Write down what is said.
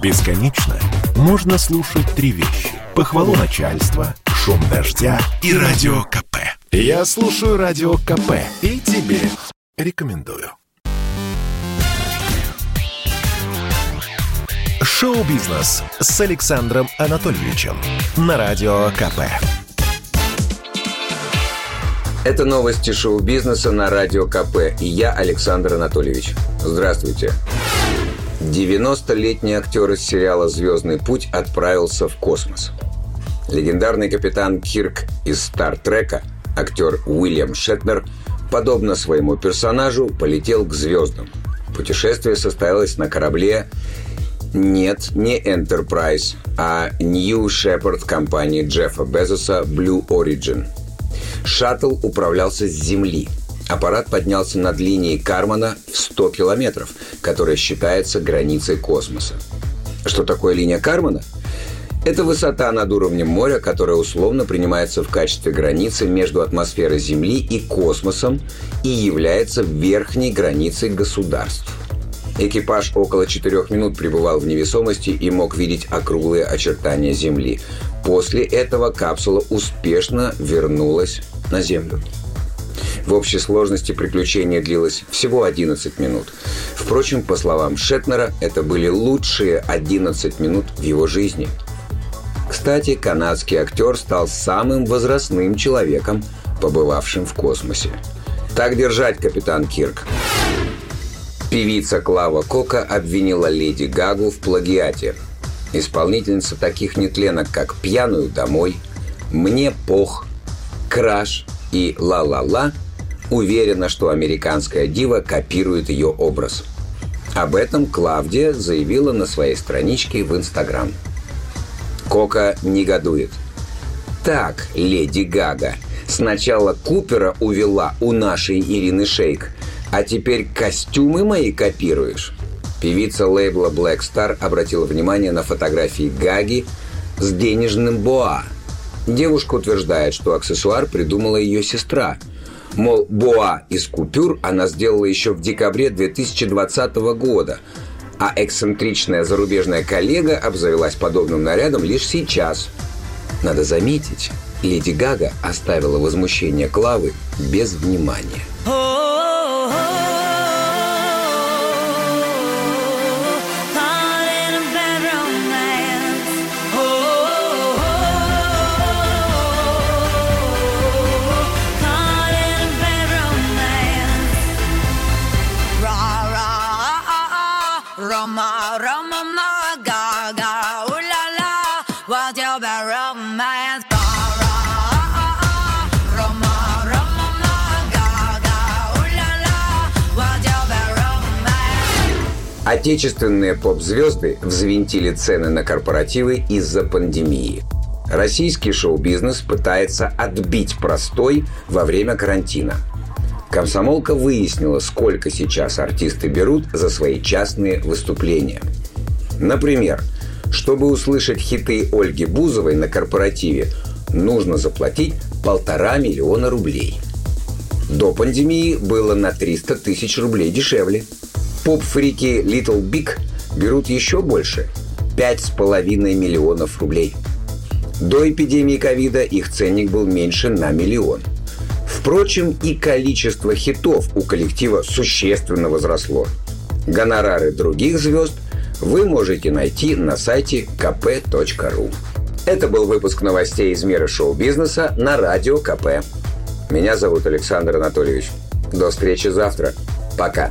Бесконечно можно слушать три вещи. Похвалу начальства, шум дождя и радио КП. Я слушаю радио КП и тебе рекомендую. Шоу-бизнес с Александром Анатольевичем на радио КП. Это новости шоу-бизнеса на Радио КП. И я, Александр Анатольевич. Здравствуйте. 90-летний актер из сериала «Звездный путь» отправился в космос. Легендарный капитан Кирк из «Стартрека», актер Уильям Шетнер, подобно своему персонажу, полетел к звездам. Путешествие состоялось на корабле нет, не Enterprise, а New Shepard компании Джеффа Безоса Blue Origin – Шаттл управлялся с Земли. Аппарат поднялся над линией Кармана в 100 километров, которая считается границей космоса. Что такое линия Кармана? Это высота над уровнем моря, которая условно принимается в качестве границы между атмосферой Земли и космосом и является верхней границей государств. Экипаж около четырех минут пребывал в невесомости и мог видеть округлые очертания Земли. После этого капсула успешно вернулась на Землю. В общей сложности приключение длилось всего 11 минут. Впрочем, по словам Шетнера, это были лучшие 11 минут в его жизни. Кстати, канадский актер стал самым возрастным человеком, побывавшим в космосе. Так держать, капитан Кирк. Певица Клава Кока обвинила Леди Гагу в плагиате. Исполнительница таких нетленок, как «Пьяную домой», «Мне пох», «Краш» и «Ла-ла-ла» уверена, что американская дива копирует ее образ. Об этом Клавдия заявила на своей страничке в Инстаграм. Кока негодует. Так, леди Гага, сначала Купера увела у нашей Ирины Шейк, а теперь костюмы мои копируешь?» Певица лейбла Black Star обратила внимание на фотографии Гаги с денежным боа. Девушка утверждает, что аксессуар придумала ее сестра. Мол, боа из купюр она сделала еще в декабре 2020 года, а эксцентричная зарубежная коллега обзавелась подобным нарядом лишь сейчас. Надо заметить, Леди Гага оставила возмущение Клавы без внимания. Отечественные поп-звезды взвинтили цены на корпоративы из-за пандемии. Российский шоу-бизнес пытается отбить простой во время карантина. Комсомолка выяснила, сколько сейчас артисты берут за свои частные выступления. Например, чтобы услышать хиты Ольги Бузовой на корпоративе, нужно заплатить полтора миллиона рублей. До пандемии было на 300 тысяч рублей дешевле – Поп-фрики Little Big берут еще больше – 5,5 миллионов рублей. До эпидемии ковида их ценник был меньше на миллион. Впрочем, и количество хитов у коллектива существенно возросло. Гонорары других звезд вы можете найти на сайте kp.ru. Это был выпуск новостей из мира шоу-бизнеса на Радио КП. Меня зовут Александр Анатольевич. До встречи завтра. Пока.